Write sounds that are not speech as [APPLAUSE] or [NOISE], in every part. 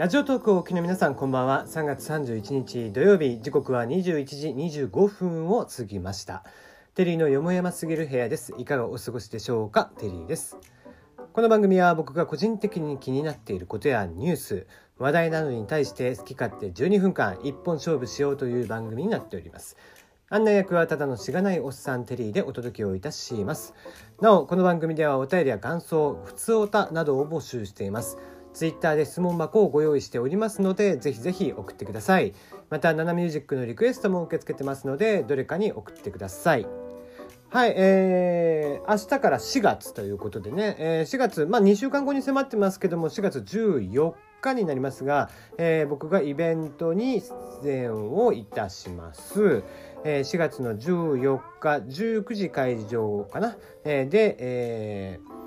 ラジオトークをお聞きの皆さんこんばんは。3月31日土曜日時刻は21時25分を過ぎました。テリーのよもやますぎる部屋です。いかがお過ごしでしょうか？テリーです。この番組は僕が個人的に気になっていることやニュース話題などに対して好き勝手12分間一本勝負しようという番組になっております。案内役はただのしがないおっさんテリーでお届けをいたします。なおこの番組ではお便りや感想ふつおたなどを募集しています。ツイッターで質問箱をご用意しておりますのでぜひぜひ送ってください。またナナミュージックのリクエストも受け付けてますのでどれかに送ってください。はい、えー、明日から4月ということでね、えー、4月、まあ2週間後に迫ってますけども、4月14日になりますが、えー、僕がイベントに出演をいたします。えー、4月の14日19時会場かな、えー、で、えー、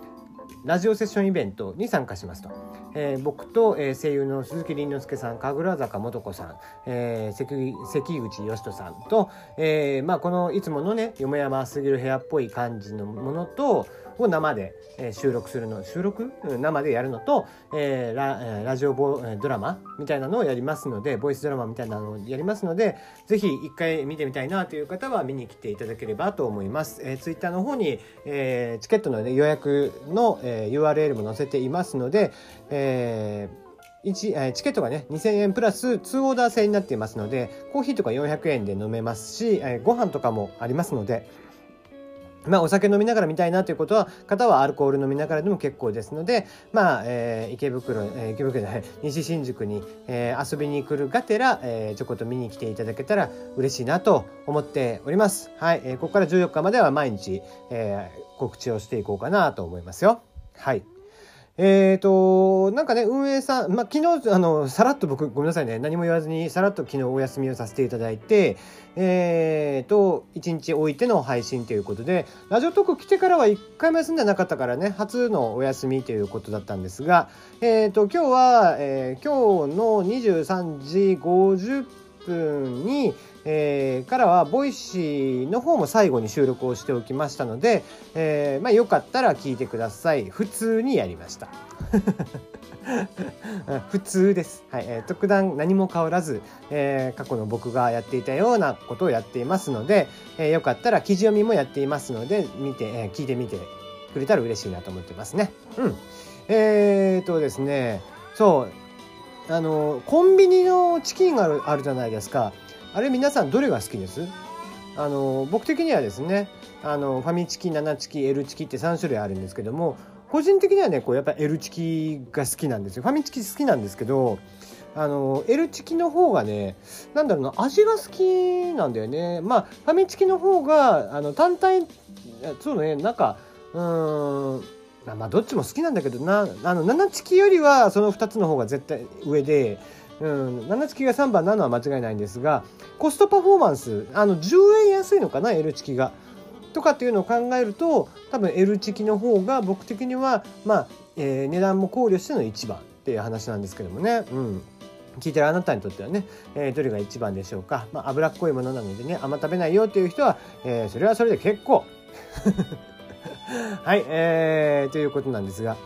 ラジオセッションイベントに参加しますと。えー、僕と、えー、声優の鈴木凛之介さん神楽坂素子さん、えー、関関口義人さんと、えーまあ、このいつものねよもやますぎる部屋っぽい感じのものとを生で、収録するの収録、生でやるのと、えー、ララジオボドラマみたいなのをやりますのでボイスドラマみたいなのをやりますのでぜひ一回見てみたいなという方は見に来ていただければと思います。えー、ツイッターの方に、えー、チケットの、ね、予約の、えー、URL も載せていますので、えーチケットがね2000円プラス2オーダー制になっていますのでコーヒーとか400円で飲めますし、えご飯とかもありますのでまあ、お酒飲みながら見たいなということは方はアルコール飲みながらでも結構ですので、まあえー、池袋、えー、池袋じゃない西新宿に、えー、遊びに来るがてら、えー、ちょこっと見に来ていただけたら嬉しいなと思っております。はい、えー、ここから14日までは毎日、えー、告知をしていこうかなと思いますよ。はい。えっ、ー、と、なんかね、運営さん、まあ、昨日、あの、さらっと僕、ごめんなさいね、何も言わずに、さらっと昨日お休みをさせていただいて、えっ、ー、と、1日置いての配信ということで、ラジオトーク来てからは1回も休んでなかったからね、初のお休みということだったんですが、えっ、ー、と、今日は、え、今日の23時50分に、えー、からは Voicy の方も最後に収録をしておきましたので、えー、まあ、よかったら聞いてください。普通にやりました。[LAUGHS] 普通です、はい。えー、特段何も変わらず、えー、過去の僕がやっていたようなことをやっていますので、えー、よかったら記事読みもやっていますので見て、え聞いてみてくれたら嬉しいなと思ってますね。うん。えーとですね。そう。あのコンビニのチキンがあるあるじゃないですか。あれ皆さんどれが好きです？あの僕的にはですねあのファミチキ7チキ L チキって3種類あるんですけども個人的にはねこうやっぱ L チキが好きなんですよ。ファミチキ好きなんですけどあの L チキの方がねなんだろうな味が好きなんだよね。まあファミチキの方があの単体そうねなんかうんまあどっちも好きなんだけどな。あの7チキよりはその2つの方が絶対上でうん、7チキが3番なのは間違いないんですがコストパフォーマンスあの10円安いのかな L チキが。とかっていうのを考えると多分 L チキの方が僕的には、まあえー、値段も考慮しての1番っていう話なんですけどもね。うん。聞いてるあなたにとってはね、えー、どれが一番でしょうか、まあ、脂っこいものなのでねあんま食べないよっていう人は、えー、それはそれで結構。[LAUGHS] はい、えー、ということなんですが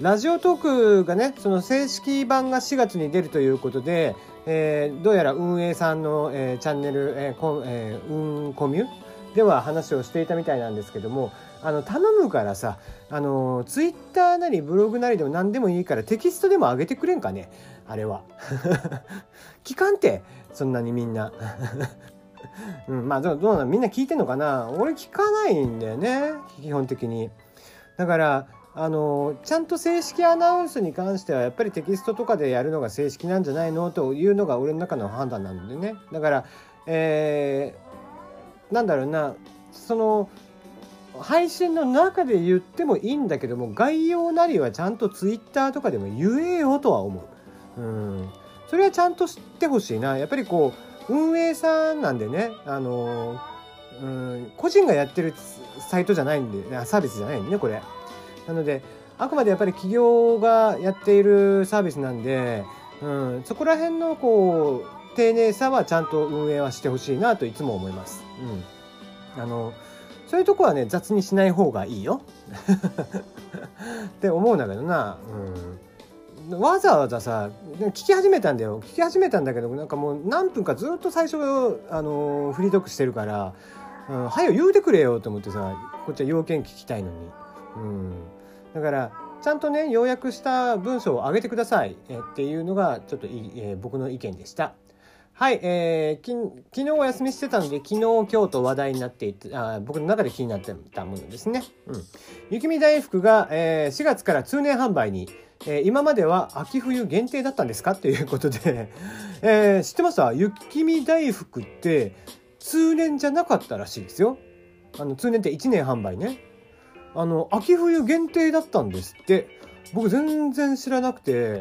ラジオトークがね、その正式版が4月に出るということで、えー、どうやら運営さんの、えー、チャンネル、えーコえー、運コミュでは話をしていたみたいなんですけども、あの、頼むからさ、あの、ツイッターなりブログなりでも何でもいいからテキストでも上げてくれんかねあれは。[LAUGHS] 聞かんて、そんなにみんな。うん、まあどうどうなみんな聞いてんのかな？俺聞かないんだよね基本的に。だからあのちゃんと正式アナウンスに関してはやっぱりテキストとかでやるのが正式なんじゃないの？というのが俺の中の判断なんでね。だから、えー、なんだろうなその配信の中で言ってもいいんだけども概要なりはちゃんとツイッターとかでも言えよとは思う。うん。それはちゃんと知ってほしいな。やっぱりこう運営さんなんでねあのうん個人がやってるサイトじゃないんでサービスじゃないんでねこれ。なのであくまでやっぱり企業がやっているサービスなんで、うん、そこら辺のこう丁寧さはちゃんと運営はしてほしいなといつも思います。うん、あのそういうとこはね雑にしない方がいいよ [LAUGHS] って思うんだけどな。うんわざわざさ聞き始めたんだよ聞き始めたんだけどなんかもう何分かずっと最初あのフリートークしてるから「、はよ言うてくれよ」と思ってさこっちは要件聞きたいのに。うん、だからちゃんとね要約した文章を上げてください、えっていうのがちょっとい、えー、僕の意見でした。はい、えー、き昨日お休みしてたので昨日今日と話題になっていてあ僕の中で気になってたものですね。うん、雪見大福が、えー、4月から通年販売に、えー、今までは秋冬限定だったんですか？ということで、[LAUGHS] えー、知ってました？雪見大福って通年じゃなかったらしいですよ。あの通年って1年販売ね。あの秋冬限定だったんですって。僕全然知らなくて。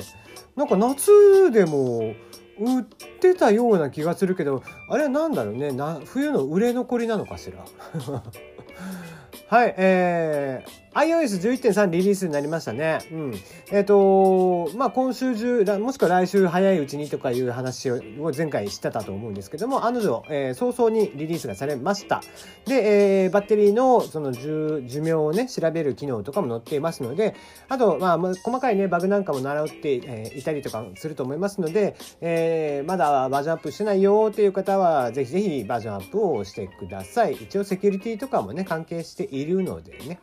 なんか夏でも売ってたような気がするけどあれは何だろうね。な冬の売れ残りなのかしら？[LAUGHS] はい、えー、iOS11.3 リリースになりましたね。うん。えっ、ー、とまあ、今週中、もしくは来週早いうちにとかいう話を前回してたと思うんですけども、案の定、えー、早々にリリースがされました。で、えー、バッテリーのその寿命をね、調べる機能とかも載っていますので、あと、まあ、細かいね、バグなんかも習って、えー、いたりとかすると思いますので、えー、まだバージョンアップしてないよっていう方は、ぜひぜひバージョンアップをしてください。一応セキュリティとかもね、関係しているのでね。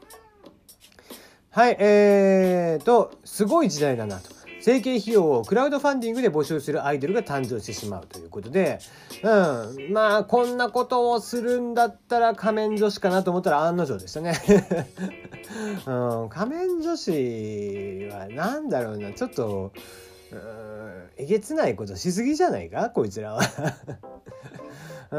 はい、えーと、すごい時代だなと。整形費用をクラウドファンディングで募集するアイドルが誕生してしまうということで、うん、まあこんなことをするんだったら仮面女子かなと思ったら案の定でしたね、[LAUGHS] うん、仮面女子は何だろうな。ちょっとうんえげつないことしすぎじゃないか？こいつらは。う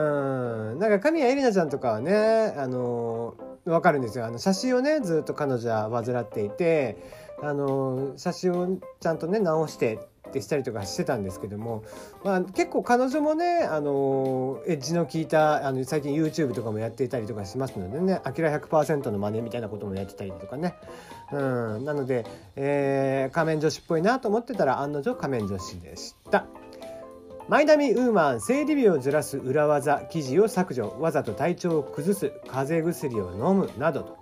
ん。なんか神谷絵里奈ちゃんとかはねあのわかるんですよ。あの写真をねずっと彼女は患っていてあの写真をちゃんとね直してってしたりとかしてたんですけども、まあ、結構彼女もねあのエッジの効いたあの最近 YouTube とかもやっていたりとかしますのでね「あきら100%の真似」みたいなこともやってたりとかね、うん、なので、えー、仮面女子っぽいなと思ってたら案の定仮面女子でした。マイナミウーマン生理日をずらす裏技記事を削除わざと体調を崩す風邪薬を飲むなど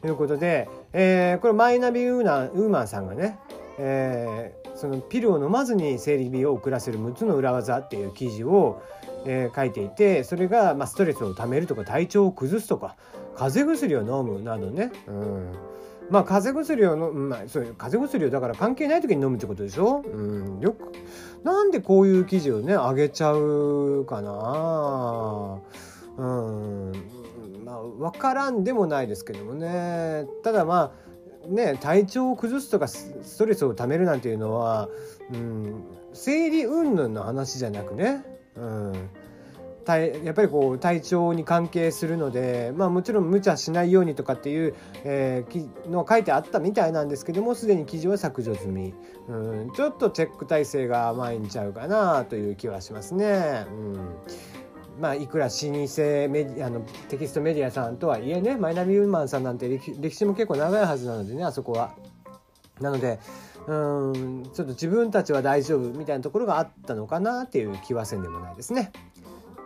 ということで、えー、これマイナミウーナウーマンさんがね、えー、そのピルを飲まずに生理日を遅らせる6つの裏技っていう記事を、えー、書いていてそれが、まあ、ストレスをためるとか体調を崩すとか風邪薬を飲むなどね、うん、まあ風邪薬をの、まあ、そういう風邪薬をだから関係ない時に飲むってことでしょ、うん、よくなんでこういう記事をねあげちゃうかな。うん。まあ分からんでもないですけどもね。ただまあね体調を崩すとかストレスをためるなんていうのは、うん、生理云々の話じゃなくね、うん、やっぱりこう体調に関係するので、まあ、もちろん無茶しないようにとかっていう、えー、の書いてあったみたいなんですけどもすでに記事は削除済み、うん、ちょっとチェック体制が甘いんちゃうかなという気はしますね。うんまあ、いくら老舗メディあのテキストメディアさんとはいえねマイナビウーマンさんなんて歴史も結構長いはずなのでねあそこは。なのでうんちょっと自分たちは大丈夫みたいなところがあったのかなっていう気はせんでもないですね。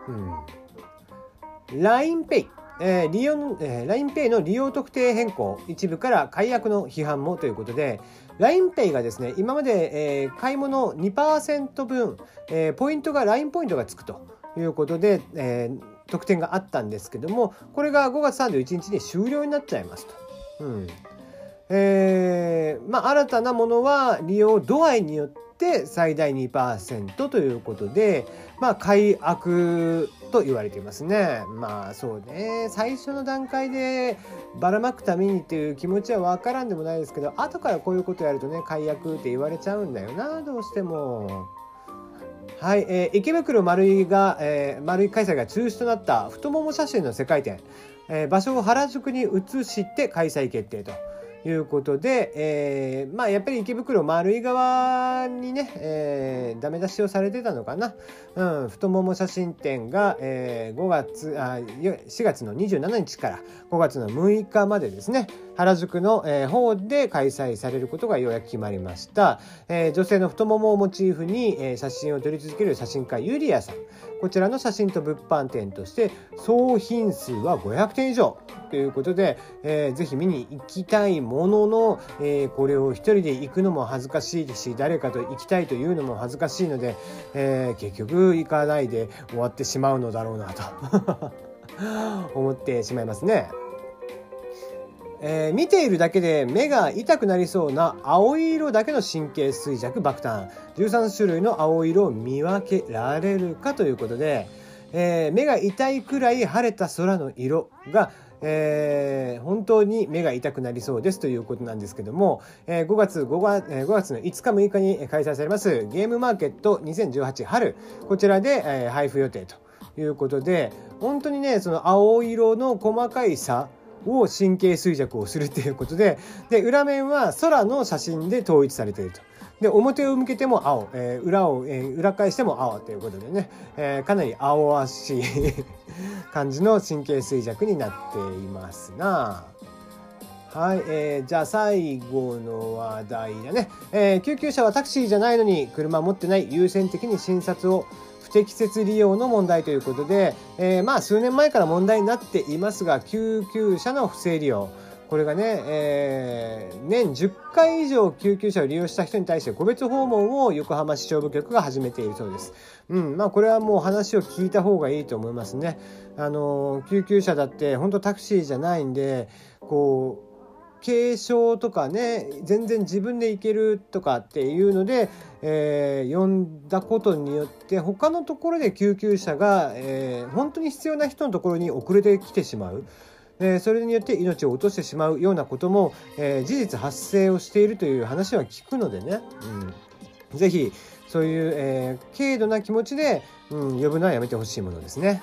うん、LINEPay、えー利用えー、LINEPay の利用特定変更。一部から解約の批判もということで。LINEPay がですね今まで、えー、買い物2%分、えー、ポイントが LINE ポイントがつくということで、えー、特典があったんですけどもこれが5月31日に終了になっちゃいますと。うん。えーまあ、新たなものは利用度合いによって最大2%ということで、まあ、改悪と言われていますね。まあそうね最初の段階でばらまくためにっていう気持ちは分からんでもないですけど後からこういうことやるとね解約って言われちゃうんだよなどうしても。はい、えー、池袋丸井が、えー、丸井開催が中止となった太もも写真の世界展、えー、場所を原宿に移して開催決定と。いうことで、えー、まあやっぱり池袋丸い側にね、えー、ダメ出しをされてたのかな、うん、太もも写真展が、えー、5月あ4月の27日から5月の6日までですね。原宿の、え、方で開催されることがようやく決まりました、え、女性の太ももをモチーフに、え、写真を撮り続ける写真家ゆりやさん。こちらの写真と物販展として総品数は500点以上。ということで、えー、ぜひ見に行きたいものの、えー、これを一人で行くのも恥ずかしいし誰かと行きたいというのも恥ずかしいので、えー、結局行かないで終わってしまうのだろうなと。[LAUGHS] 思ってしまいますね。えー、見ているだけで目が痛くなりそうな青色だけの神経衰弱爆誕13種類の青色を見分けられるかということで、えー、目が痛いくらい晴れた空の色がえー、本当に目が痛くなりそうですということなんですけども、えー、5月 5, 月5月の5日6日に開催されますゲームマーケット2018春。こちらで、えー、配布予定ということで本当にねその青色の細かい差を神経衰弱をするっていうことでで裏面は空の写真で統一されていると。で表を向けても青、えー、裏を、えー、裏返しても青ということでね、えー、かなり青々しい感じの神経衰弱になっていますな。はい、えー、じゃあ最後の話題だね、えー、救急車はタクシーじゃないのに車持ってない優先的に診察を不適切利用の問題ということで、えー、まあ数年前から問題になっていますが救急車の不正利用これがね、えー、年10回以上救急車を利用した人に対して個別訪問を横浜市消防局が始めているそうです。うん、まあこれはもう話を聞いた方がいいと思いますね。あの救急車だって本当タクシーじゃないんでこう軽症とかね全然自分で行けるとかっていうので、えー、呼んだことによって他のところで救急車が、えー、本当に必要な人のところに遅れてきてしまう。えー、それによって命を落としてしまうようなことも、えー、事実発生をしているという話は聞くのでね、うん、ぜひそういう、えー、軽度な気持ちで、うん、呼ぶのはやめてほしいものですね。